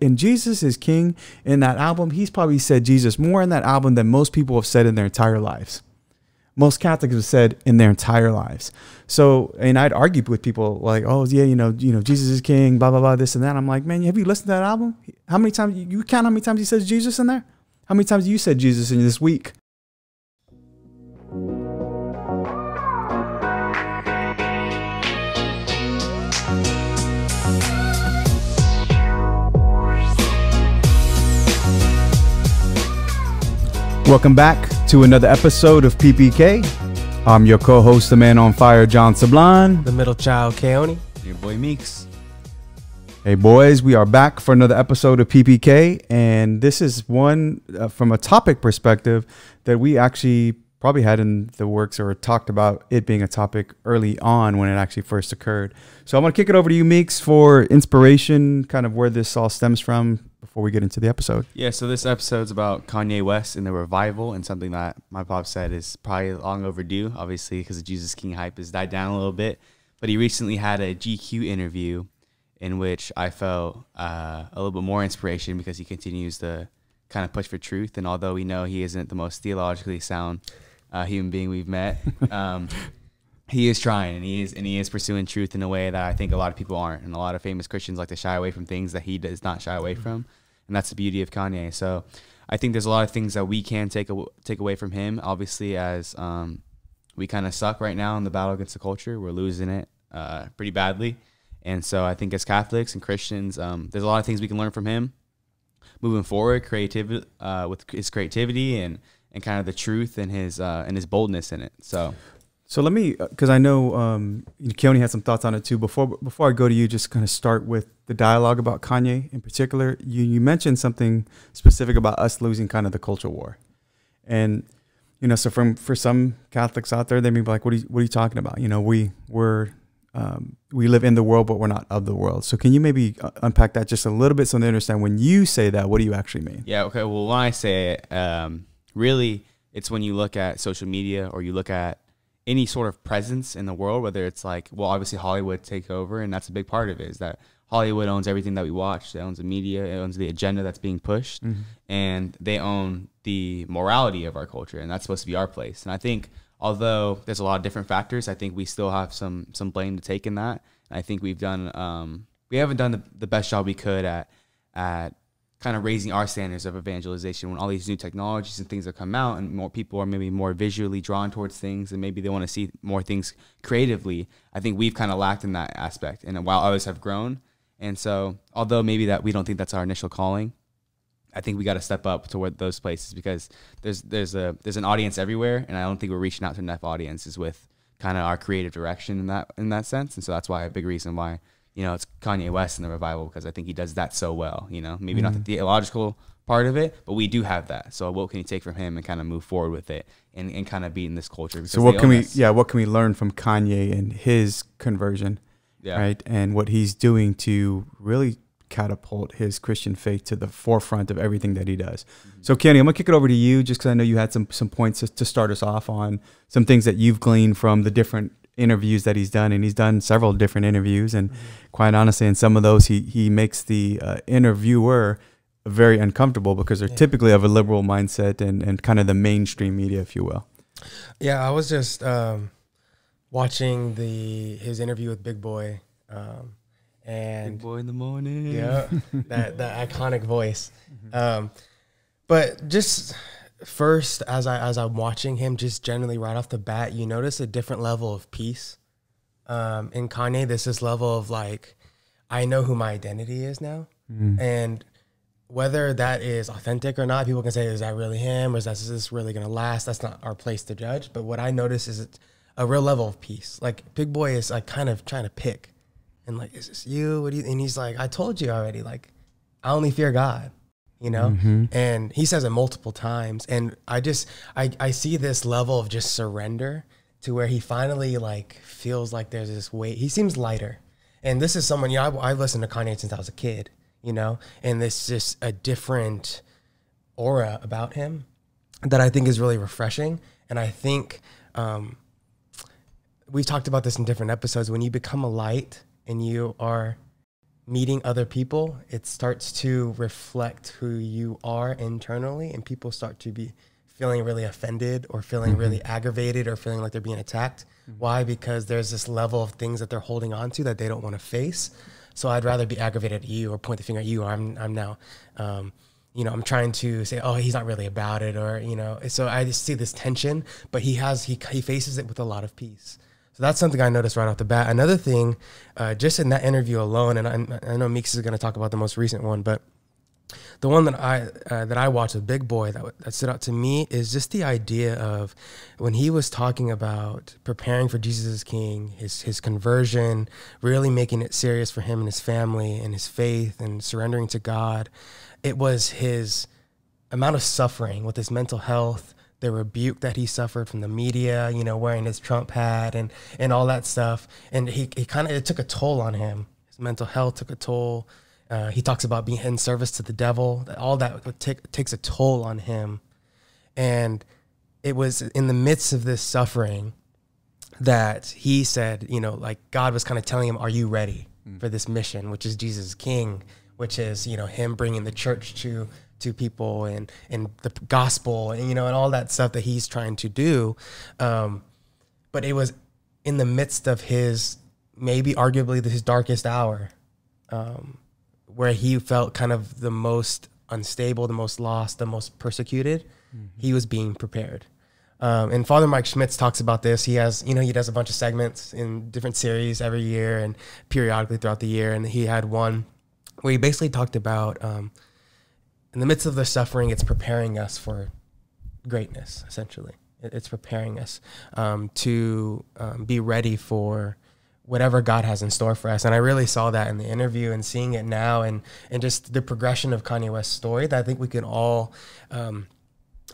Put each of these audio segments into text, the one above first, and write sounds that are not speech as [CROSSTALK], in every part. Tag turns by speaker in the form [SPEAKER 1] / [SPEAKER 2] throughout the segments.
[SPEAKER 1] in Jesus is King in that album, he's probably said Jesus more in that album than most people have said in their entire lives. Most Catholics have said in their entire lives. So, and I'd argue with people like, oh yeah, you know, you know, Jesus is King, blah blah blah, this and that. I'm like, man, have you listened to that album? How many times you count how many times he says Jesus in there? How many times you said Jesus in this week? Welcome back to another episode of PPK. I'm your co-host, the man on fire, John Sablan.
[SPEAKER 2] The middle child, Keone.
[SPEAKER 3] Your boy Meeks.
[SPEAKER 1] Hey boys, we are back for another episode of PPK, and this is one uh, from a topic perspective that we actually probably had in the works or talked about it being a topic early on when it actually first occurred. So I'm gonna kick it over to you, Meeks, for inspiration, kind of where this all stems from, before we get into the episode.
[SPEAKER 3] Yeah, so this episode's about Kanye West and the revival, and something that my pop said is probably long overdue, obviously, because the Jesus King hype has died down a little bit. But he recently had a GQ interview in which I felt uh, a little bit more inspiration because he continues to kind of push for truth. And although we know he isn't the most theologically sound uh, human being we've met, [LAUGHS] um, he is trying and he is and he is pursuing truth in a way that I think a lot of people aren't, and a lot of famous Christians like to shy away from things that he does not shy away from, and that's the beauty of Kanye. So I think there's a lot of things that we can take a, take away from him. Obviously, as um, we kind of suck right now in the battle against the culture, we're losing it uh, pretty badly, and so I think as Catholics and Christians, um, there's a lot of things we can learn from him moving forward. Creativity uh, with his creativity and and kind of the truth and his uh, and his boldness in it. So
[SPEAKER 1] so let me, because uh, I know um, Keone had some thoughts on it too. Before before I go to you, just kind of start with the dialogue about Kanye in particular. You you mentioned something specific about us losing kind of the culture war, and you know, so from for some Catholics out there, they may be like, "What are you, what are you talking about?" You know, we we're um, we live in the world, but we're not of the world. So can you maybe uh, unpack that just a little bit so they understand when you say that, what do you actually mean?
[SPEAKER 3] Yeah. Okay. Well, when I say it, um, really, it's when you look at social media or you look at any sort of presence in the world, whether it's like, well, obviously Hollywood take over, and that's a big part of it. Is that Hollywood owns everything that we watch. It owns the media. It owns the agenda that's being pushed, mm-hmm. and they own the morality of our culture, and that's supposed to be our place. And I think, although there's a lot of different factors, I think we still have some some blame to take in that. And I think we've done um, we haven't done the, the best job we could at at kind of raising our standards of evangelization when all these new technologies and things have come out and more people are maybe more visually drawn towards things and maybe they want to see more things creatively i think we've kind of lacked in that aspect and while others have grown. And so although maybe that we don't think that's our initial calling i think we got to step up toward those places because there's there's a there's an audience everywhere and i don't think we're reaching out to enough audiences with kind of our creative direction in that in that sense. And so that's why a big reason why you know, it's Kanye West in the revival because I think he does that so well. You know, maybe mm-hmm. not the mm-hmm. theological part of it, but we do have that. So what can you take from him and kind of move forward with it and, and kind of be in this culture?
[SPEAKER 1] So what can we, yeah, what can we learn from Kanye and his conversion, yeah. right, and what he's doing to really catapult his Christian faith to the forefront of everything that he does. Mm-hmm. So Kenny, I'm gonna kick it over to you just because I know you had some some points to, to start us off on some things that you've gleaned from the different interviews that he's done, and he's done several different interviews. And mm-hmm. quite honestly, in some of those, he he makes the uh, interviewer very uncomfortable because they're yeah. typically of a liberal mindset and and kind of the mainstream media, if you will.
[SPEAKER 2] Yeah, I was just um, watching the his interview with Big Boy. Um, and
[SPEAKER 3] Big Boy in the morning.
[SPEAKER 2] Yeah, that that [LAUGHS] iconic voice. Mm-hmm. Um, but just first as I as I'm watching him, just generally right off the bat, you notice a different level of peace. Um, in Kanye, there's this level of like, I know who my identity is now, mm. and whether that is authentic or not, people can say, is that really him, or is, that, is this really gonna last? That's not our place to judge. But what I notice is it's a real level of peace. Like Big Boy is like kind of trying to pick, and like, is this you? What do you? And he's like, I told you already. Like, I only fear God you know? Mm-hmm. and he says it multiple times. And i just I, I see this level of just surrender to where he finally like feels like there's this weight. He seems lighter. And this is someone you know I, i've listened to kanye since i was a kid you know? And this just a different aura about him that i think is really refreshing. And i think um, we've talked about this in different episodes. When you become a light and you are meeting other people, it starts to reflect who you are internally, and people start to be feeling really offended or feeling mm-hmm. really aggravated or feeling like they're being attacked. Mm-hmm. Why? Because there's this level of things that they're holding on to that they don't want to face. So I'd rather be aggravated at you or point the finger at you. Or I'm I'm now, um, you know, I'm trying to say, oh, he's not really about it, or you know. So I just see this tension, but he has he he faces it with a lot of peace. So that's something I noticed right off the bat. Another thing, uh, just in that interview alone, and I, I know Meeks is going to talk about the most recent one, but the one that I uh, that I watched with Big Boy that that stood out to me is just the idea of when he was talking about preparing for Jesus is King, his his conversion, really making it serious for him and his family and his faith and surrendering to God. It was his amount of suffering with his mental health, the rebuke that he suffered from the media, you know, wearing his Trump hat and and all that stuff, and he he kind of it took a toll on him. His mental health took a toll. Uh, he talks about being in service to the devil. All that takes a toll on him, and it was in the midst of this suffering that he said, you know, like God was kind of telling him, "Are you ready mm. for this mission, which is Jesus King, which is you know him bringing the church to to people and and the gospel and you know and all that stuff that he's trying to do." Um, but it was in the midst of his maybe arguably his darkest hour. Um, where he felt kind of the most unstable, the most lost, the most persecuted, mm-hmm. he was being prepared. Um, and Father Mike Schmitz talks about this. He has, you know, he does a bunch of segments in different series every year and periodically throughout the year. And he had one where he basically talked about um, in the midst of the suffering, it's preparing us for greatness, essentially. It's preparing us um, to um, be ready for whatever God has in store for us. And I really saw that in the interview and seeing it now and, and just the progression of Kanye West's story that I think we can all um,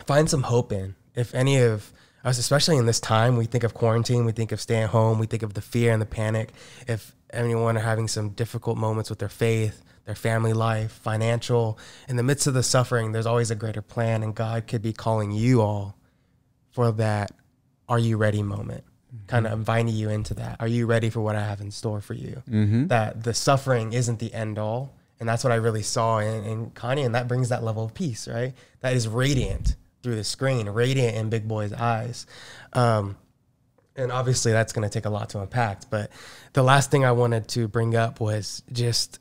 [SPEAKER 2] find some hope in. If any of us, especially in this time, we think of quarantine, we think of staying home, we think of the fear and the panic. If anyone are having some difficult moments with their faith, their family life, financial, in the midst of the suffering, there's always a greater plan, and God could be calling you all for that are you ready moment kind of inviting you into that. Are you ready for what I have in store for you? Mm-hmm. That the suffering isn't the end all. And that's what I really saw in, in Kanye. And that brings that level of peace, right? That is radiant through the screen, radiant in Big Boy's eyes. Um, and obviously that's going to take a lot to unpack. But the last thing I wanted to bring up was just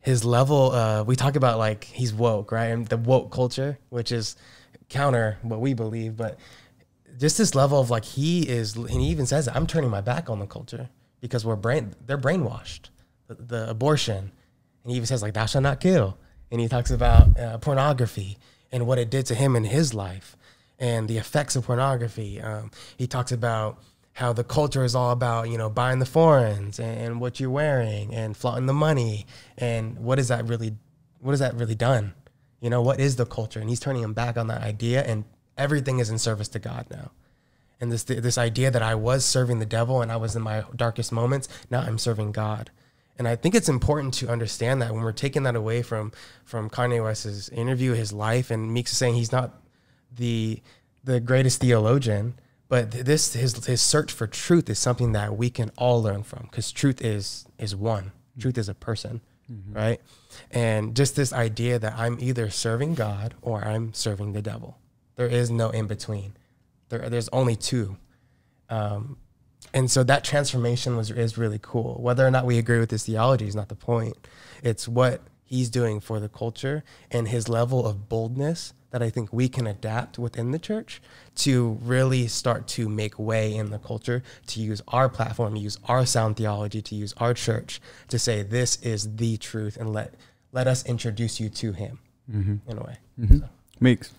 [SPEAKER 2] his level. Uh, we talk about like he's woke, right? And the woke culture, which is counter what we believe, but just this level of like he is, and he even says, "I'm turning my back on the culture because we're brain, they're brainwashed." The, the abortion, and he even says like, "Thou shalt not kill," and he talks about uh, pornography and what it did to him in his life, and the effects of pornography. Um, he talks about how the culture is all about you know buying the foreigns and, and what you're wearing and flaunting the money, and what is that really, what has that really done? You know, what is the culture? And he's turning him back on that idea and everything is in service to God now. And this this idea that I was serving the devil and I was in my darkest moments, now I'm serving God. And I think it's important to understand that when we're taking that away from from Kanye West's interview, his life, and Meeks is saying he's not the the greatest theologian, but this his his search for truth is something that we can all learn from because truth is is one. Mm-hmm. Truth is a person, mm-hmm. right? And just this idea that I'm either serving God or I'm serving the devil. There is no in between. There, there's only two. Um, and so that transformation was is really cool. Whether or not we agree with his theology is not the point. It's what he's doing for the culture and his level of boldness that I think we can adapt within the church to really start to make way in the culture, to use our platform, use our sound theology, to use our church to say this is the truth and let let us introduce you to him mm-hmm. in a way.
[SPEAKER 1] Mm-hmm. So. Meeks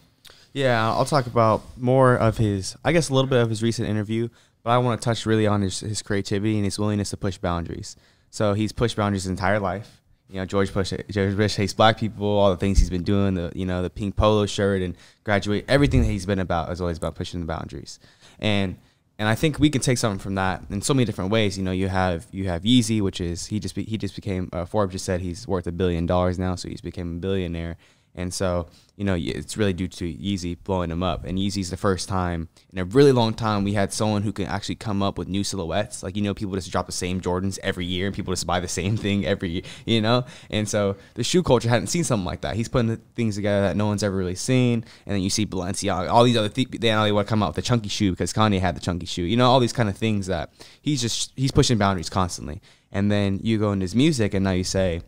[SPEAKER 3] yeah, I'll talk about more of his, I guess, a little bit of his recent interview, but I want to touch really on his, his creativity and his willingness to push boundaries. So he's pushed boundaries his entire life. You know, George Bush, George Bush hates black people. All the things he's been doing, the you know, the pink polo shirt and graduate, everything that he's been about is always about pushing the boundaries. And and I think we can take something from that in so many different ways. You know, you have you have Yeezy, which is he just be, he just became uh, Forbes just said he's worth a billion dollars now, so he's became a billionaire And so, you know, it's really due to Yeezy blowing him up. And Yeezy's the first time in a really long time we had someone who can actually come up with new silhouettes. Like, you know, people just drop the same Jordans every year and people just buy the same thing every year, you know? And so the shoe culture hadn't seen something like that. He's putting the things together that no one's ever really seen. And then you see Balenciaga, all these other things. They only want to come out with the chunky shoe because Kanye had the chunky shoe. You know, all these kind of things that he's just, he's pushing boundaries constantly. And then you go into his music and now you say,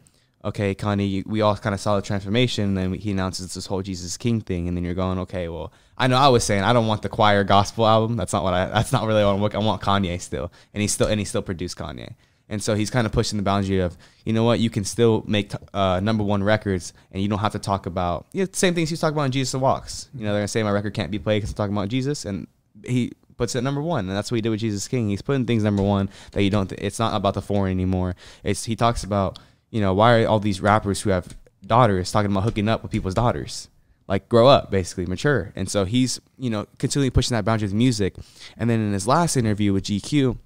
[SPEAKER 3] okay, Kanye, we all kind of saw the transformation. And then he announces this whole Jesus King thing, and then you're going, okay, well, I know I was saying I don't want the choir gospel album. That's not what I. That's not really what I want. I want Kanye still, and he still and he still produced Kanye. And so he's kind of pushing the boundary of, you know what, you can still make uh, number one records, and you don't have to talk about you know, same things he's talking about in Jesus Walks. You know, they're gonna say my record can't be played because I'm talking about Jesus, and he puts it number one, and that's what he did with Jesus King. He's putting things number one that you don't. Th- it's not about the foreign anymore. It's he talks about you know, why are all these rappers who have daughters talking about hooking up with people's daughters? Like grow up, basically mature. And so he's, you know, continually pushing that boundary with music. And then in his last interview with GQ,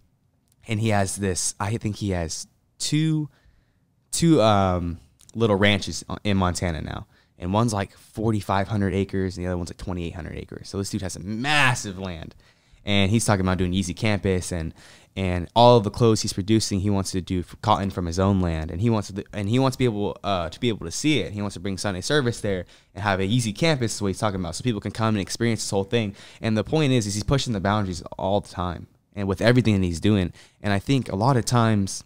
[SPEAKER 3] and he has this, I think he has two, two um, little ranches in Montana now. And one's like 4,500 acres, and the other one's like 2,800 acres. So this dude has a massive land and he's talking about doing Yeezy Campus and and all of the clothes he's producing, he wants to do cotton from his own land, and he wants to and he wants to be able uh, to be able to see it. He wants to bring Sunday service there and have a Yeezy Campus. Is what he's talking about, so people can come and experience this whole thing. And the point is, is he's pushing the boundaries all the time, and with everything that he's doing. And I think a lot of times,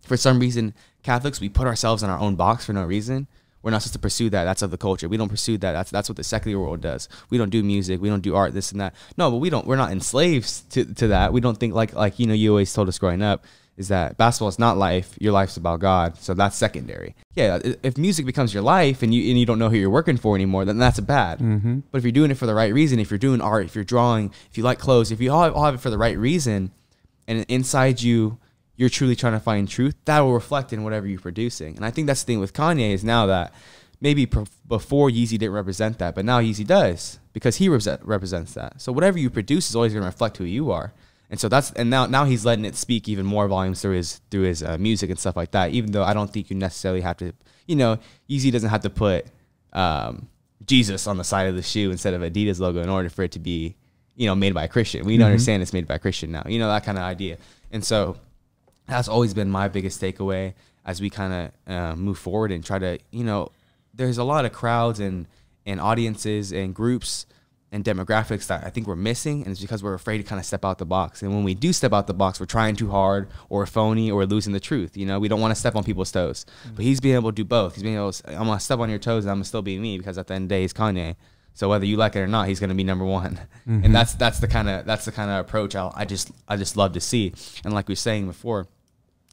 [SPEAKER 3] for some reason, Catholics we put ourselves in our own box for no reason we're not supposed to pursue that. That's of the culture. We don't pursue that. That's that's what the secular world does. We don't do music. We don't do art. This and that. No, but we don't. We're not enslaved to, to that. We don't think like like you know you always told us growing up is that basketball is not life. Your life's about God. So that's secondary. Yeah, if music becomes your life and you and you don't know who you're working for anymore, then that's bad. Mm-hmm. But if you're doing it for the right reason, if you're doing art, if you're drawing, if you like clothes, if you all have, all have it for the right reason, and inside you you're truly trying to find truth, that will reflect in whatever you're producing. And I think that's the thing with Kanye is now that maybe before Yeezy didn't represent that, but now Yeezy does because he represents that. So whatever you produce is always going to reflect who you are. And so that's and now now he's letting it speak even more volumes through his through his uh, music and stuff like that. Even though I don't think you necessarily have to, you know, Yeezy doesn't have to put um, Jesus on the side of the shoe instead of Adidas logo in order for it to be, you know, made by a Christian. We mm-hmm. understand it's made by a Christian now. You know that kind of idea. And so that's always been my biggest takeaway as we kind of uh, move forward and try to, you know, there's a lot of crowds and and audiences and groups and demographics that I think we're missing, and it's because we're afraid to kind of step out the box. And when we do step out the box, we're trying too hard, or phony, or losing the truth. You know, we don't want to step on people's toes. Mm-hmm. But he's being able to do both. He's being able. To, I'm gonna step on your toes, and I'm gonna still be me because at the end of the day, he's Kanye. So whether you like it or not, he's gonna be number one. Mm-hmm. And that's that's the kind of that's the kind of approach i I just I just love to see. And like we were saying before,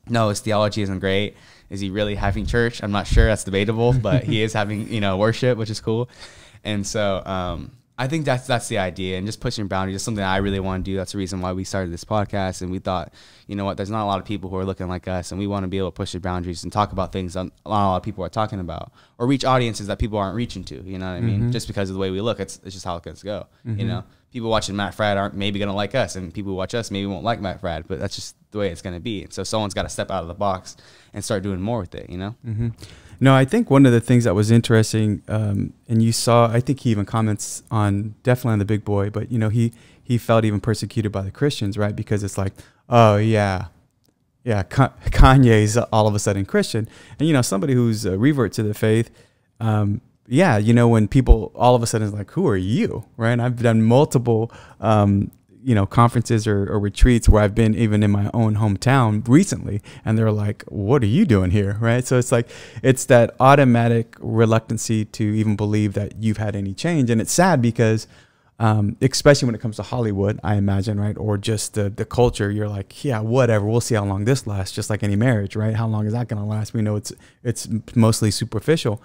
[SPEAKER 3] no, his theology isn't great. Is he really having church? I'm not sure. That's debatable, but he is [LAUGHS] having you know worship, which is cool. And so um, I think that's that's the idea, and just pushing boundaries is something I really want to do. That's the reason why we started this podcast, and we thought, you know what, there's not a lot of people who are looking like us, and we want to be able to push the boundaries and talk about things that a lot of people are talking about, or reach audiences that people aren't reaching to. You know what I mean? Mm-hmm. Just because of the way we look, it's it's just how it's go. Mm-hmm. You know, people watching Matt Fradd aren't maybe gonna like us, and people who watch us maybe won't like Matt Fradd, but that's just the way it's gonna be. And so someone's got to step out of the box and start doing more with it. You know.
[SPEAKER 1] Mm-hmm. No, I think one of the things that was interesting, um, and you saw, I think he even comments on definitely on the big boy, but you know, he he felt even persecuted by the Christians, right? Because it's like, oh yeah, yeah, Kanye's all of a sudden Christian, and you know, somebody who's a revert to the faith, um, yeah, you know, when people all of a sudden is like, who are you, right? And I've done multiple um, you know conferences or, or, retreats where I've been even in my own hometown recently, and they're like, "What are you doing here?" Right? So it's like it's that automatic reluctancy to even believe that you've had any change, and it's sad because. Um, especially when it comes to Hollywood, I imagine, right? Or just the, the culture, you're like, yeah, whatever. We'll see how long this lasts, just like any marriage, right? How long is that going to last? We know it's it's mostly superficial,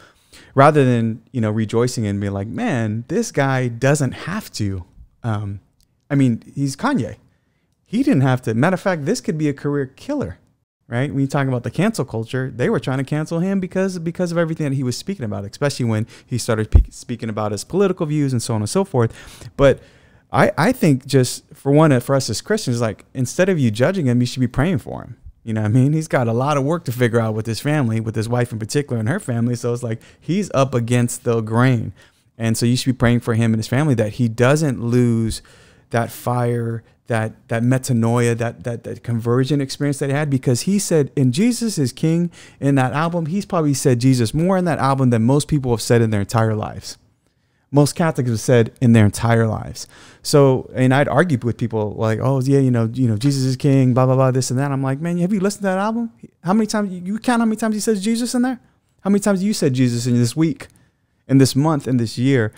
[SPEAKER 1] rather than you know rejoicing and being like, man, this guy doesn't have to um, I mean, he's Kanye. He didn't have to. Matter of fact, this could be a career killer, right? When you talk about the cancel culture, they were trying to cancel him because because of everything that he was speaking about, especially when he started pe- speaking about his political views and so on and so forth. But I I think just for one, for us as Christians, like instead of you judging him, you should be praying for him, You know what I mean? He's got a lot of work to figure out with his family, with his wife in particular and her family. So it's like he's up against the grain. And so you should be praying for him and his family that he doesn't lose that fire, that that metanoia, that that that conversion experience that he had because he said in Jesus is King in that album, he's probably said Jesus more in that album than most people have said in their entire lives most Catholics have said in their entire lives. So, and I'd argue with people like, oh yeah, you know, you know, Jesus is King, blah blah blah, this and that. I'm like, man, have you listened to that album? How many times you count how many times he says Jesus in there? How many times you said Jesus in this week, in this month, in this year?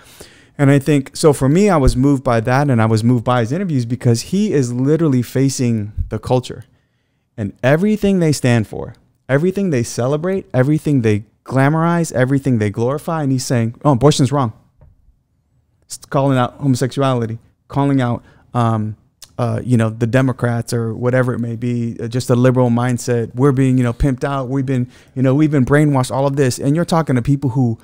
[SPEAKER 1] And I think so. For me, I was moved by that, and I was moved by his interviews because he is literally facing the culture and everything they stand for, everything they celebrate, everything they glamorize, everything they glorify, and he's saying, "Oh, abortion's wrong." Calling out homosexuality, calling out, um, uh, you know, the Democrats or whatever it may be, uh, just a liberal mindset. We're being, you know, pimped out. We've been, you know, we've been brainwashed. All of this, and you're talking to people who,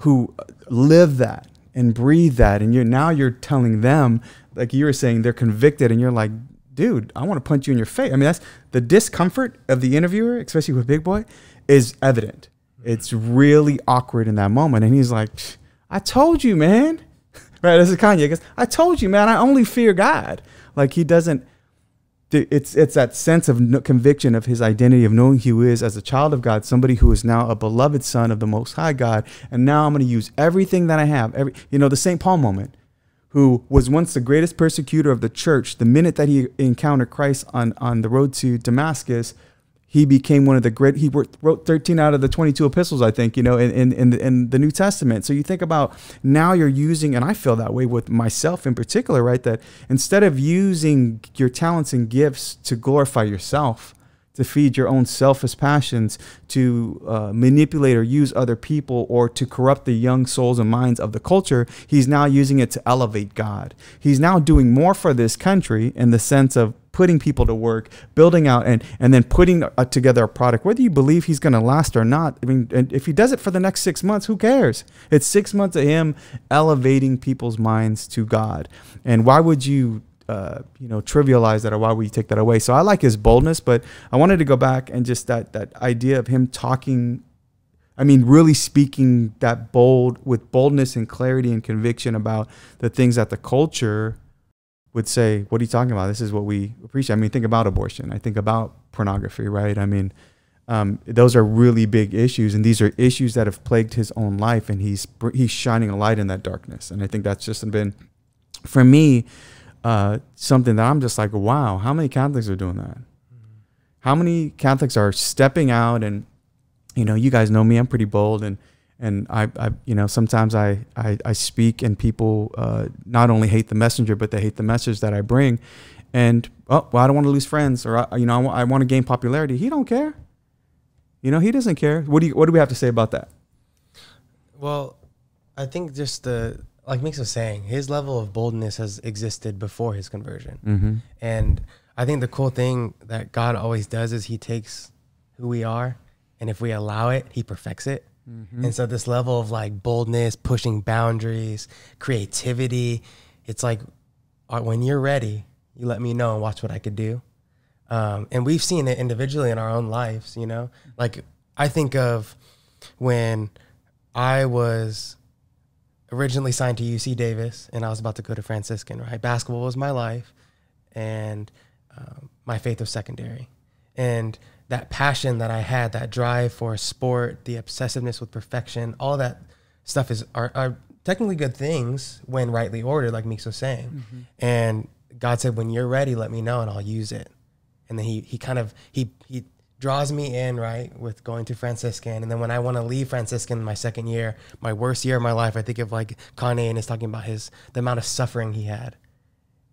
[SPEAKER 1] who live that and breathe that, and you're now you're telling them, like you were saying, they're convicted, and you're like, dude, I want to punch you in your face. I mean, that's the discomfort of the interviewer, especially with Big Boy, is evident. It's really awkward in that moment, and he's like, I told you, man right? This is Kanye. Because I told you, man, I only fear God. Like he doesn't. It's it's that sense of conviction of his identity of knowing who he is as a child of God, somebody who is now a beloved son of the Most High God, and now I'm going to use everything that I have. Every you know the Saint Paul moment, who was once the greatest persecutor of the church. The minute that he encountered Christ on on the road to Damascus, he became one of the great he wrote 13 out of the 22 epistles i think you know in, in, in, the, in the new testament so you think about now you're using and i feel that way with myself in particular right that instead of using your talents and gifts to glorify yourself to feed your own selfish passions, to uh, manipulate or use other people, or to corrupt the young souls and minds of the culture. He's now using it to elevate God. He's now doing more for this country in the sense of putting people to work, building out, and and then putting uh, together a product. Whether you believe he's going to last or not, I mean, if he does it for the next six months, who cares? It's six months of him elevating people's minds to God. And why would you? Uh, you know, trivialize that or why would you take that away? So I like his boldness, but I wanted to go back and just that that idea of him talking I mean, really speaking that bold with boldness and clarity and conviction about the things that the culture would say, "What are you talking about? This is what we appreciate." I mean, think about abortion. I think about pornography, right? I mean, um, those are really big issues, and these are issues that have plagued his own life, and he's he's shining a light in that darkness. And I think that's just been, for me, uh, something that I'm just like, wow, how many Catholics are doing that? How many Catholics are stepping out and, you know, you guys know me, I'm pretty bold, and and I, I, you know, sometimes I, I, I speak and people uh, not only hate the messenger, but they hate the message that I bring. And oh, well, I don't want to lose friends, or you know, I, I want to gain popularity. He don't care. You know, he doesn't care. What do you, what do we have to say about that?
[SPEAKER 2] Well, I think just the like Meeks was saying, his level of boldness has existed before his conversion, mm-hmm. and I think the cool thing that God always does is He takes who we are, and if we allow it, He perfects it. Mm-hmm. And so this level of like boldness, pushing boundaries, creativity, it's like uh, when you're ready, you let me know and watch what I could do. Um, and we've seen it individually in our own lives, you know? Like I think of when I was originally signed to UC Davis and I was about to go to Franciscan, right? Basketball was my life and um, my faith was secondary. And that passion that I had, that drive for sport, the obsessiveness with perfection, all that stuff is are, are technically good things when rightly ordered, like Meeks was saying. Mm-hmm. And God said, when you're ready, let me know and I'll use it. And then he he kind of he he draws me in right with going to Franciscan. And then when I want to leave Franciscan my second year, my worst year of my life, I think of like Kanye and is talking about his the amount of suffering he had.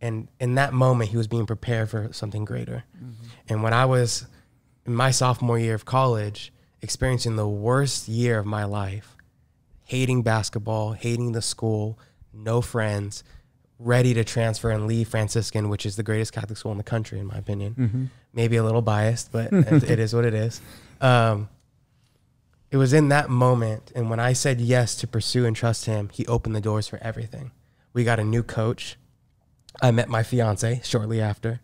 [SPEAKER 2] And in that moment, he was being prepared for something greater. Mm-hmm. And when I was in my sophomore year of college, experiencing the worst year of my life, hating basketball, hating the school, no friends, ready to transfer and leave Franciscan, which is the greatest Catholic school in the country, in my opinion. Mm-hmm. Maybe a little biased, but [LAUGHS] it is what it is. Um, it was in that moment, and when I said yes to pursue and trust Him, He opened the doors for everything. We got a new coach. I met my fiance shortly after.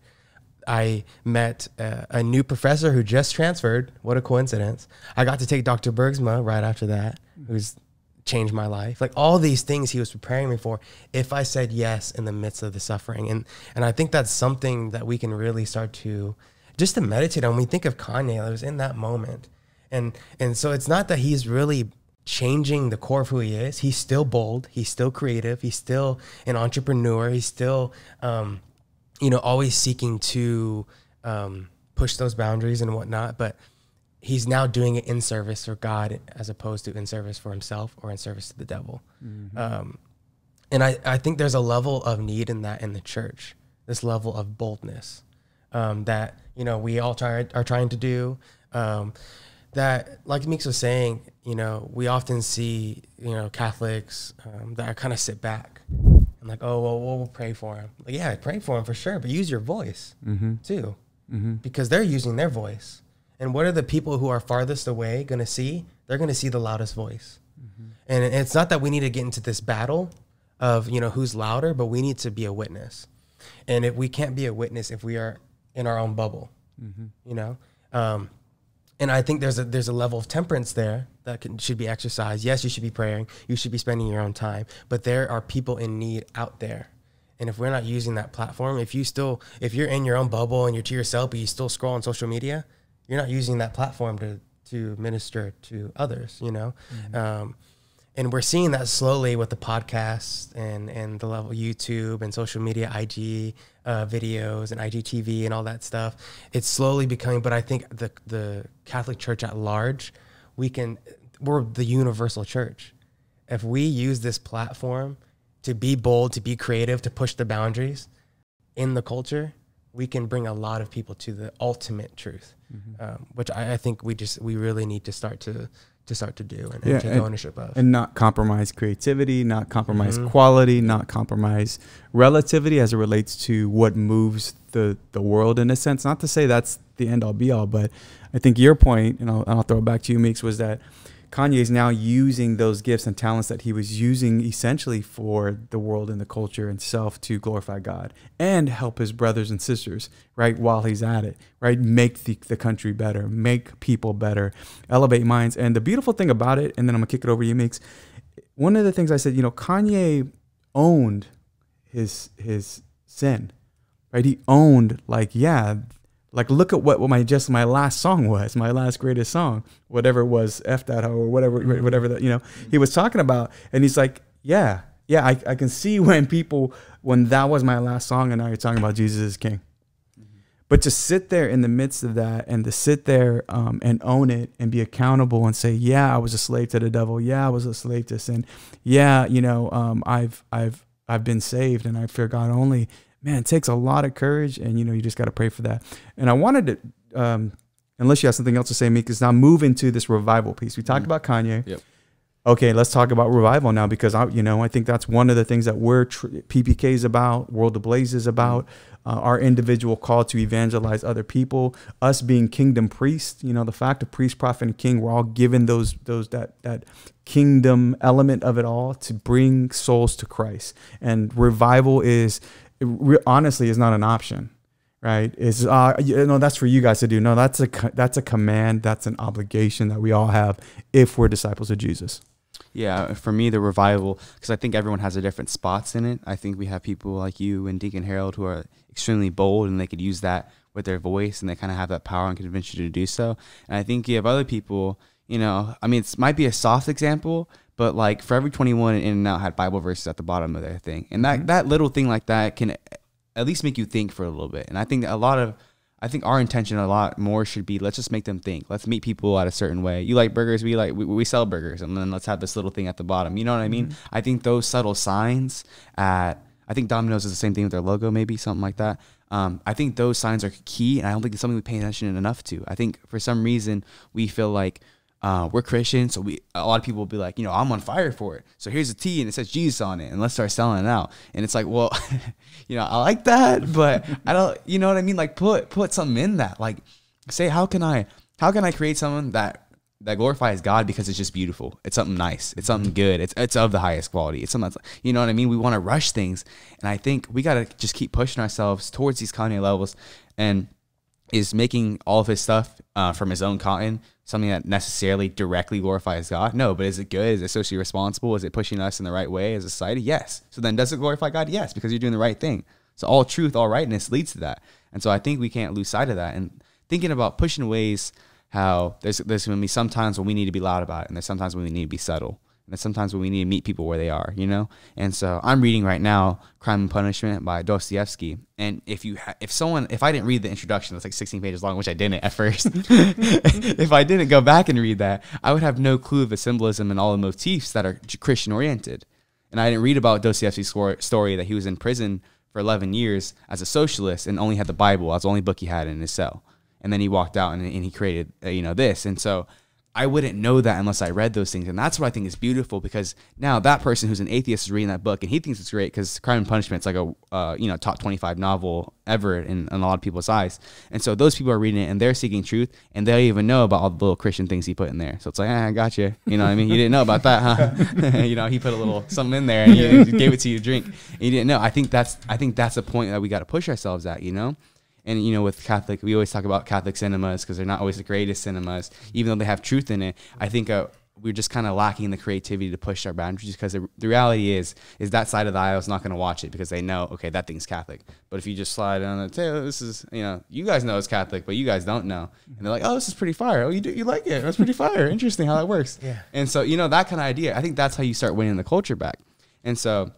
[SPEAKER 2] I met a, a, new professor who just transferred. What a coincidence! I got to take Dr. Bergsma right after that, who's changed my life. Like all these things he was preparing me for if I said yes in the midst of the suffering. And and I think that's something that we can really start to just to meditate on. We think of Kanye, I was in that moment. And and so it's not that he's really changing the core of who he is. He's still bold. He's still creative. He's still an entrepreneur. He's still, um, you know, always seeking to um, push those boundaries and whatnot. But he's now doing it in service for God as opposed to in service for himself or in service to the devil. Mm-hmm. Um, and I, I think there's a level of need in that in the church, this level of boldness um, that, you know, we all try, are trying to do. Um, that, like Meeks was saying, you know, we often see, you know, Catholics um, that kind of sit back and like, oh, well, we'll pray for him. Like, yeah, pray for him for sure, but use your voice mm-hmm. too, mm-hmm. because they're using their voice. And what are the people who are farthest away going to see? They're going to see the loudest voice. Mm-hmm. And it's not that we need to get into this battle of, you know, who's louder, but we need to be a witness. And if we can't be a witness if we are in our own bubble, mm-hmm. you know? Um, and I think there's a there's a level of temperance there that can, should be exercised. Yes, you should be praying. You should be spending your own time. But there are people in need out there. And if we're not using that platform, if you still if you're in your own bubble and you're to yourself, but you still scroll on social media, you're not using that platform to to minister to others, you know. Mm-hmm. Um, and we're seeing that slowly with the podcast and and the level YouTube and social media, IG uh, videos and IGTV and all that stuff. It's slowly becoming, but I think the the Catholic Church at large, we can we're the universal church. If we use this platform to be bold, to be creative, to push the boundaries in the culture, we can bring a lot of people to the ultimate truth, mm-hmm. um, which I, I, think we just we really need to start to to start to do and, yeah, take and, ownership of,
[SPEAKER 1] and not compromise creativity, not compromise mm-hmm. quality, not compromise relativity as it relates to what moves the the world in a sense. Not to say that's the end all be all, but I think your point, and I'll, I'll throw it back to you, Meeks, was that Kanye is now using those gifts and talents that he was using essentially for the world and the culture and self to glorify God and help his brothers and sisters, right, while he's at it, right? Make the, the country better, make people better, elevate minds. And the beautiful thing about it, and then I'm gonna kick it over to you, Meeks. One of the things I said, you know, Kanye owned his his sin, right? He owned like, yeah, like look at what, what my just my last song was my last greatest song whatever it was f that or whatever whatever that you know he was talking about and he's like yeah yeah I, I can see when people when that was my last song and now you're talking about jesus is king. Mm-hmm. but to sit there in the midst of that and to sit there um, and own it and be accountable and say yeah i was a slave to the devil. Yeah i was a slave to sin. Yeah you know um, i've i've i've been saved and i fear god only man, it takes a lot of courage, and you know, you just got to pray for that. And I wanted to, um, unless you have something else to say, Meek, is now move into this revival piece. We talked mm-hmm. about Kanye. Yep. Okay, let's talk about revival now because I, you know, I think that's one of the things that we're tr- PPK is about, World Ablaze is about, mm-hmm. uh, our individual call to evangelize other people, us being kingdom priests. You know, the fact of priest, prophet, and king, we're all given those those that that kingdom element of it all to bring souls to Christ. And revival is re- honestly is not an option right? Is uh you know that's for you guys to do. No that's a that's a command that's an obligation that we all have if we're disciples of jesus.
[SPEAKER 3] Yeah for me the revival because i think everyone has a different spots in it. I think we have people like you and deacon harold who are extremely bold and they could use that with their voice and they kind of have that power and convince you to do so. And i think you have other people you know i mean it might be a soft example but like Forever 21 and In and Out had Bible verses at the bottom of their thing. And that, mm-hmm. that little thing like that can at least make you think for a little bit. And I think a lot of, I think our intention a lot more should be let's just make them think. Let's meet people at a certain way. You like burgers, we like we, we sell burgers, and then let's have this little thing at the bottom. You know what I mean? Mm-hmm. I think those subtle signs at I think Domino's is the same thing with their logo, maybe something like that. Um, I think those signs are key, and I don't think it's something we pay attention enough to. I think for some reason we feel like uh, we're Christian, so we a lot of people will be like, you know, I'm on fire for it. So here's a a T and it says Jesus on it, and let's start selling it out. And it's like, well, [LAUGHS] you know, I like that, [LAUGHS] but I don't, you know what I mean? Like put put something in that. Like say, how can I how can I create someone that that glorifies God because it's just beautiful. It's something nice. It's something good. It's it's of the highest quality. It's something that's you know what I mean. We want to rush things, and I think we got to just keep pushing ourselves towards these Kanye levels. And is making all of his stuff uh, from his own cotton something that necessarily directly glorifies God? No, but is it good? Is it socially responsible? Is it pushing us in the right way as a society? Yes. So then does it glorify God? Yes, because you're doing the right thing. So all truth, all rightness leads to that. And so I think we can't lose sight of that. And thinking about pushing ways how there's there's gonna be sometimes when we need to be loud about it, and there's sometimes when we need to be subtle. And sometimes when we need to meet people where they are, you know. And so I'm reading right now "Crime and Punishment" by Dostoevsky. And if you, if someone, if I didn't read the introduction, that's like 16 pages long, which I didn't at first. [LAUGHS] if I didn't go back and read that, I would have no clue of the symbolism and all the motifs that are Christian oriented. And I didn't read about Dostoevsky's story that he was in prison for 11 years as a socialist and only had the Bible as the only book he had in his cell. And then he walked out and, and he created, uh, you know, this. And so I wouldn't know that unless I read those things. And that's what I think is beautiful because now that person who's an atheist is reading that book and he thinks it's great because Crime and Punishment is like a, uh, you know, top 25 novel ever in, in, a lot of people's eyes. And so those people are reading it and they're seeking truth and they even know about all the little Christian things he put in there. So it's like, ah, I got you. You know what I mean? You didn't know about that, huh? [LAUGHS] you know, he put a little something in there and he, he gave it to you to drink. And you didn't know. I think that's, I think that's a point that we got to push ourselves at, you know? And you know with catholic we always talk about catholic cinemas because they're not always the greatest cinemas even though they have truth in it. I think uh, we're just kind of lacking the creativity to push our boundaries because the, the reality is is that side of the aisle is not going to watch it because they know okay that thing's catholic. But if you just slide on the tail this is you know you guys know it's catholic but you guys don't know. And they're like oh this is pretty fire. Oh you do you like it. That's pretty fire. Interesting how that works.
[SPEAKER 2] Yeah.
[SPEAKER 3] And so you know that kind of idea i think that's how you start winning the culture back. And so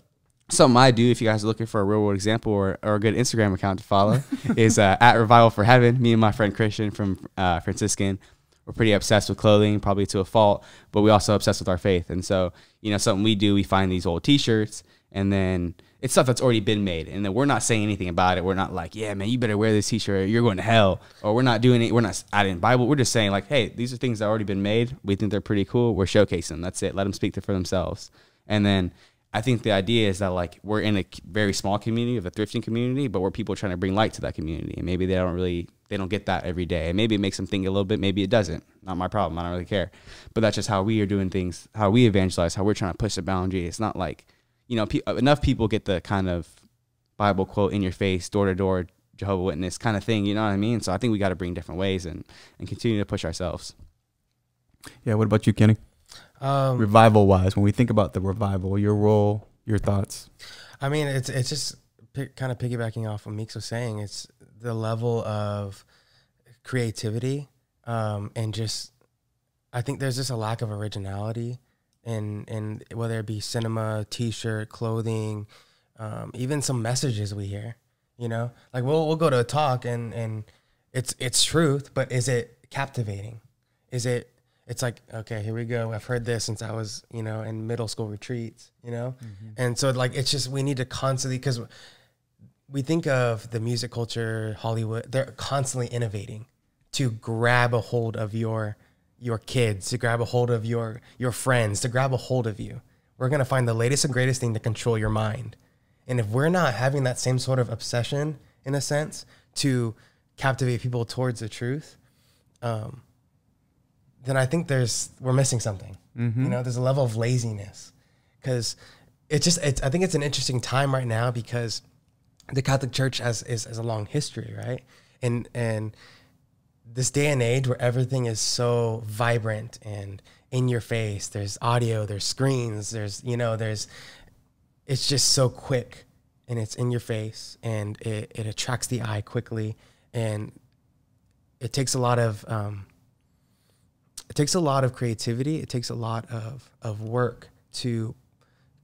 [SPEAKER 3] something I do if you guys are looking for a real world example or, or a good Instagram account to follow [LAUGHS] is uh, at Revival for Heaven. Me and my friend Christian from uh, Franciscan, we're pretty obsessed with clothing, probably to a fault, but we also obsessed with our faith. And so, you know, something we do, we find these old T-shirts, and then it's stuff that's already been made, and then we're not saying anything about it. We're not like, yeah, man, you better wear this T-shirt, you're going to hell, or we're not doing it. We're not adding Bible. We're just saying like, hey, these are things that already been made. We think they're pretty cool. We're showcasing them. That's it. Let them speak for themselves. And then I think the idea is that like we're in a very small community of a thrifting community, but we're people trying to bring light to that community, and maybe they don't really they don't get that every day, and maybe it makes them think a little bit, maybe it doesn't. Not my problem. I don't really care, but that's just how we are doing things, how we evangelize, how we're trying to push the boundary. It's not like you know pe- enough people get the kind of Bible quote in your face, door to door Jehovah Witness kind of thing. You know what I mean? So I think we got to bring different ways and and continue to push ourselves.
[SPEAKER 1] Yeah. What about you, Kenny? Um, revival wise, when we think about the revival, your role, your thoughts.
[SPEAKER 2] I mean, it's it's just kind of piggybacking off what Meeks was saying. It's the level of creativity um, and just I think there's just a lack of originality in in whether it be cinema, T-shirt, clothing, um, even some messages we hear. You know, like we'll we'll go to a talk and and it's it's truth, but is it captivating? Is it it's like okay here we go. I've heard this since i was you know in middle school retreats you know? Mm-hmm. and so like it's just we need to constantly because we think of the music culture hollywood they're constantly innovating to grab a hold of your your kids to grab a hold of your your friends to grab a hold of you. We're going to find the latest and greatest thing to control your mind. And if we're not having that same sort of obsession in a sense to captivate people towards the truth um, then I think there's we're missing something. Mm-hmm. You know, there's a level of laziness because it's just it's I think it's an interesting time right now because the Catholic Church has is, has a long history, right? And and this day and age where everything is so vibrant and in your face, there's audio, there's screens, there's you know, there's it's just so quick and it's in your face and it, it attracts the eye quickly and it takes a lot of um, takes a lot of creativity. It takes a lot of, of work to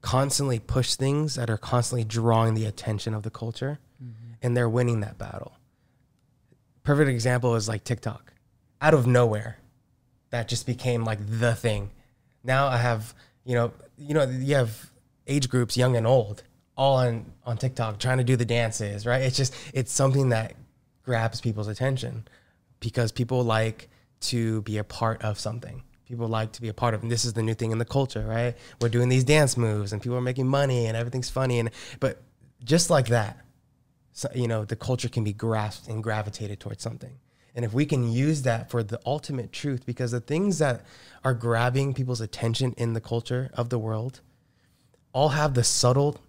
[SPEAKER 2] constantly push things that are constantly drawing the attention of the culture mm-hmm. and they're winning that battle. Perfect example is like TikTok. Out of nowhere, that just became like the thing. Now I have, you know, you know, you have age groups, young and old, all on on TikTok trying to do the dances, right? It's just it's something that grabs people's attention because people like to be a part of something. People like to be a part of, and this is the new thing in the culture, right? We're doing these dance moves, and people are making money, and everything's funny, and but just like that, so, you know, the culture can be grasped and gravitated towards something. And if we can use that for the ultimate truth, because the things that are grabbing people's attention in the culture of the world all have the subtle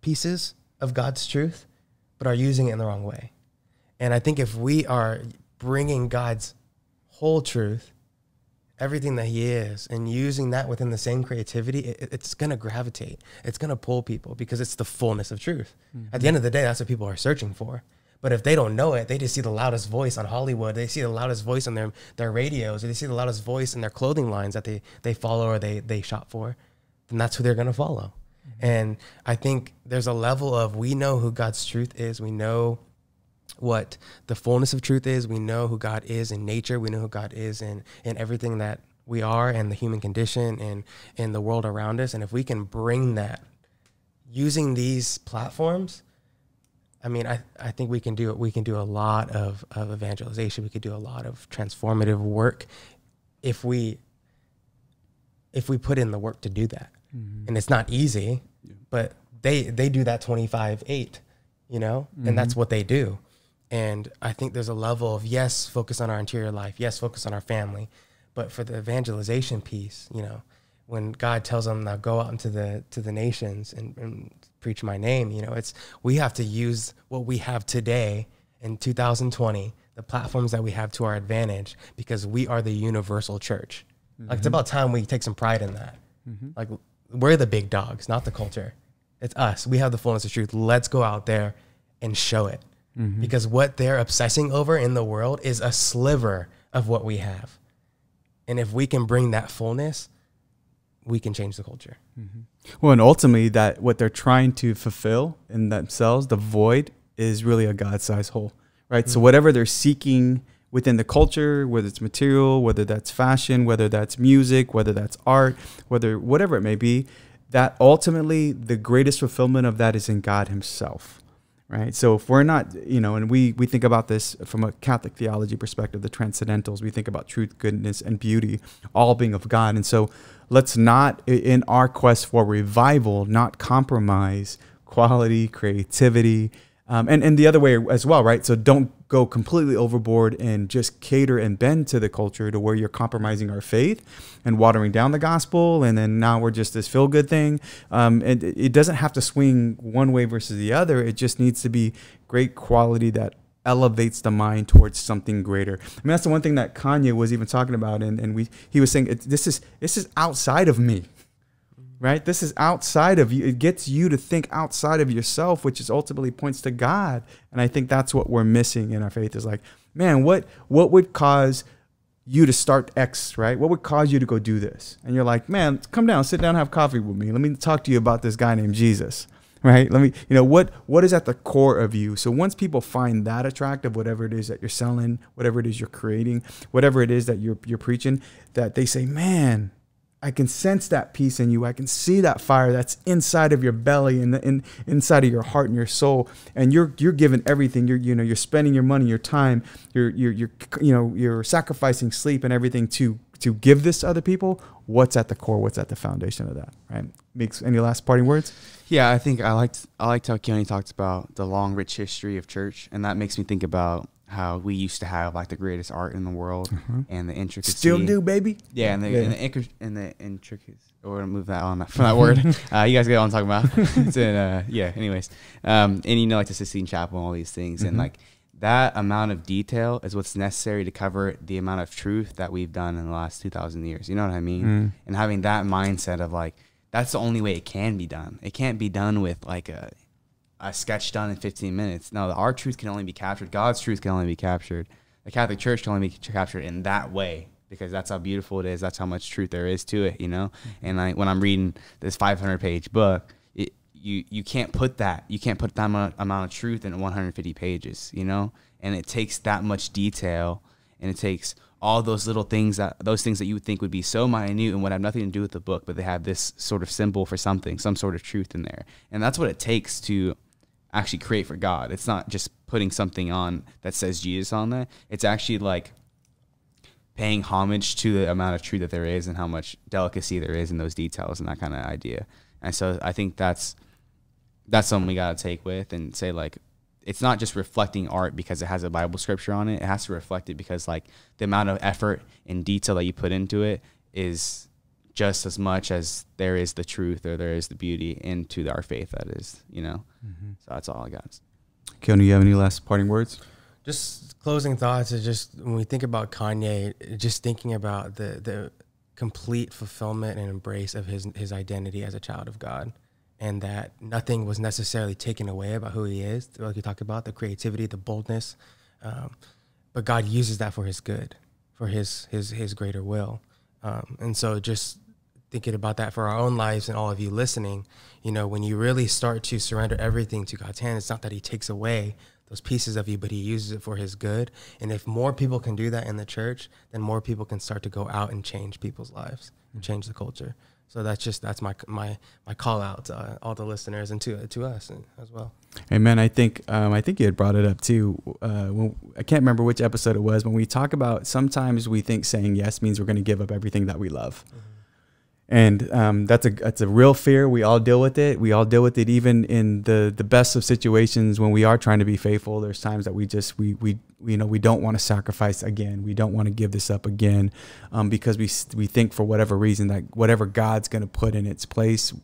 [SPEAKER 2] pieces of God's truth, but are using it in the wrong way. And I think if we are bringing God's whole truth, everything that He is, and using that within the same creativity, it, it's going to gravitate. It's going to pull people because it's the fullness of truth. Mm-hmm. At the end of the day, that's what people are searching for. But if they don't know it, they just see the loudest voice on Hollywood. They see the loudest voice on their, their radios. Or they see the loudest voice in their clothing lines that they, they follow or they, they shop for. Then that's who they're going to follow. Mm-hmm. And I think there's a level of we know who God's truth is. We know what the fullness of truth is. We know who God is in nature. We know who God is in, in everything that we are and the human condition and in the world around us. And if we can bring that using these platforms, I mean, I, I think we can do we can do a lot of, of evangelization. We could do a lot of transformative work if we if we put in the work to do that. Mm-hmm. And it's not easy, yeah. but they they do that 25 8, you know? Mm-hmm. And that's what they do. And I think there's a level of yes, focus on our interior life, yes, focus on our family, but for the evangelization piece, you know, when God tells them now go out into the to the nations and, and preach my name. You know, it's we have to use what we have today in 2020, the platforms that we have to our advantage, because we are the universal church. Mm-hmm. Like it's mm-hmm. about time we take some pride in that. Mm-hmm. Like we're the big dogs, not the culture. It's us. We have the fullness of truth. Let's go out there and show it. Mm-hmm. Because what they're obsessing over in the world is a sliver of what we have. And if we can bring that fullness, we can change the culture.
[SPEAKER 1] Mm-hmm. Well, and ultimately, that what they're trying to fulfill in themselves, the void, is really a God-sized hole, right? Mm-hmm. So whatever they're seeking within the culture, whether it's material, whether that's fashion, whether that's music, whether that's art, whether whatever it may be, that ultimately the greatest fulfillment of that is in God Himself right? So if we're not, you know, and we we think about this from a Catholic theology perspective, the transcendentals, we think about truth, goodness, and beauty, all being of God. And so let's not, in our quest for revival, not compromise quality, creativity, um, and and the other way as well, right? So don't go completely overboard and just cater and bend to the culture to where you're compromising our faith and watering down the gospel, and then now we're just this feel good thing. Um, and it doesn't have to swing one way versus the other. It just needs to be great quality that elevates the mind towards something greater. I mean, that's the one thing that Kanye was even talking about, and, and we he was saying this is this is outside of me right? This is outside of you. It gets you to think outside of yourself, which is ultimately points to God. And I think that's what we're missing in our faith is like, man, what what would cause you to start X, right? What would cause you to go do this? And you're like, man, come down, sit down, have coffee with me. Let me talk to you about this guy named Jesus. Right? Let me, you know, what what is at the core of you? So once people find that attractive, whatever it is that you're selling, whatever it is you're creating, whatever it is that you're you're preaching, that they say, man, I can sense that peace in you. I can see that fire that's inside of your belly and in, inside of your heart and your soul. And you're you're giving everything. You're you know you're spending your money, your time. You're you're you're you know you're sacrificing sleep and everything to to give this to other people. What's at the core? What's at the foundation of that? Right? Meeks any last parting words?
[SPEAKER 3] Yeah, I think I liked I liked how Keone talked about the long, rich history of church, and that makes me think about how we used to have like the greatest art in the world mm-hmm. and the intricacy.
[SPEAKER 1] Still do, baby.
[SPEAKER 3] Yeah, and the, yeah. and the, and the intricacies. Or move that on from that word. [LAUGHS] uh, you guys get what I'm talking about. [LAUGHS] it's in, uh, yeah. Anyways, um, and you know, like the Sistine Chapel and all these things, mm-hmm. and like that amount of detail is what's necessary to cover the amount of truth that we've done in the last 2,000 years. You know what I mean? Mm. And having that mindset of like, that's the only way it can be done. It can't be done with like a a sketch done in 15 minutes. No, our truth can only be captured. God's truth can only be captured. The Catholic Church can only be captured in that way because that's how beautiful it is. That's how much truth there is to it, you know. Mm-hmm. And I, when I'm reading this 500 page book, it, you you can't put that you can't put that amount, amount of truth in 150 pages, you know. And it takes that much detail, and it takes all those little things that those things that you would think would be so minute and would have nothing to do with the book, but they have this sort of symbol for something, some sort of truth in there, and that's what it takes to actually create for God. It's not just putting something on that says Jesus on there. It's actually like paying homage to the amount of truth that there is and how much delicacy there is in those details and that kind of idea. And so I think that's that's something we got to take with and say like it's not just reflecting art because it has a Bible scripture on it. It has to reflect it because like the amount of effort and detail that you put into it is just as much as there is the truth or there is the beauty into our faith. That is, you know. Mm-hmm. So that's all I got.
[SPEAKER 1] Keon, do you have any last parting words?
[SPEAKER 2] Just closing thoughts is just when we think about Kanye, just thinking about the the complete fulfillment and embrace of his his identity as a child of God and that nothing was necessarily taken away about who he is, like you talked about, the creativity, the boldness. Um, but God uses that for his good, for his his his greater will. Um, and so just thinking about that for our own lives and all of you listening, you know, when you really start to surrender everything to God's hand, it's not that he takes away those pieces of you, but he uses it for his good. And if more people can do that in the church, then more people can start to go out and change people's lives, and change the culture. So that's just that's my my my call out to uh, all the listeners and to to us as well.
[SPEAKER 1] Amen. I think um, I think you had brought it up too. Uh, when, I can't remember which episode it was when we talk about sometimes we think saying yes means we're going to give up everything that we love. Mm-hmm and um, that's a that's a real fear. We all deal with it. We all deal with it, even in the the best of situations when we are trying to be faithful. There's times that we just we we, you know we don't want to sacrifice again. We don't want to give this up again, um, because we we think for whatever reason that whatever God's going to put in its place,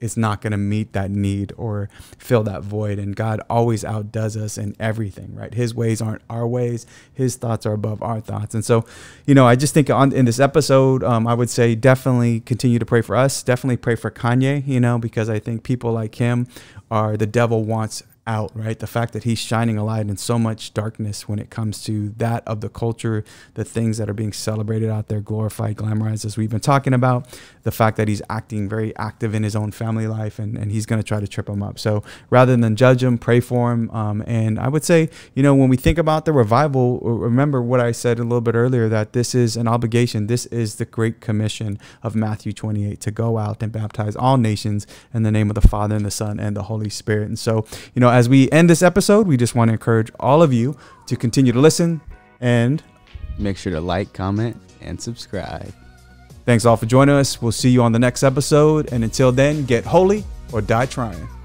[SPEAKER 1] is not going to meet that need or fill that void. And God always outdoes us in everything, right? His ways aren't our ways. His thoughts are above our thoughts. And so, you know, I just think on in this episode, um, I would say definitely continue to pray for us. Definitely pray for Kanye, you know, because I think people like him are the devil wants out, right? The fact that he's shining a light in so much darkness when it comes to that of the culture, the things that are being celebrated out there, glorified, glamorized, as we've been talking about, the fact that he's acting very active in his own family life and, and he's going to try to trip him up. So rather than judge him, pray for him. Um, and I would say, you know, when we think about the revival, remember what I said a little bit earlier that this is an obligation. This is the great commission of Matthew 28 to go out and baptize all nations in the name of the Father and the Son and the Holy Spirit. And so, you know, as we end this episode, we just want to encourage all of you to continue to listen and
[SPEAKER 3] make sure to like, comment, and subscribe.
[SPEAKER 1] Thanks all for joining us. We'll see you on the next episode. And until then, get holy or die trying.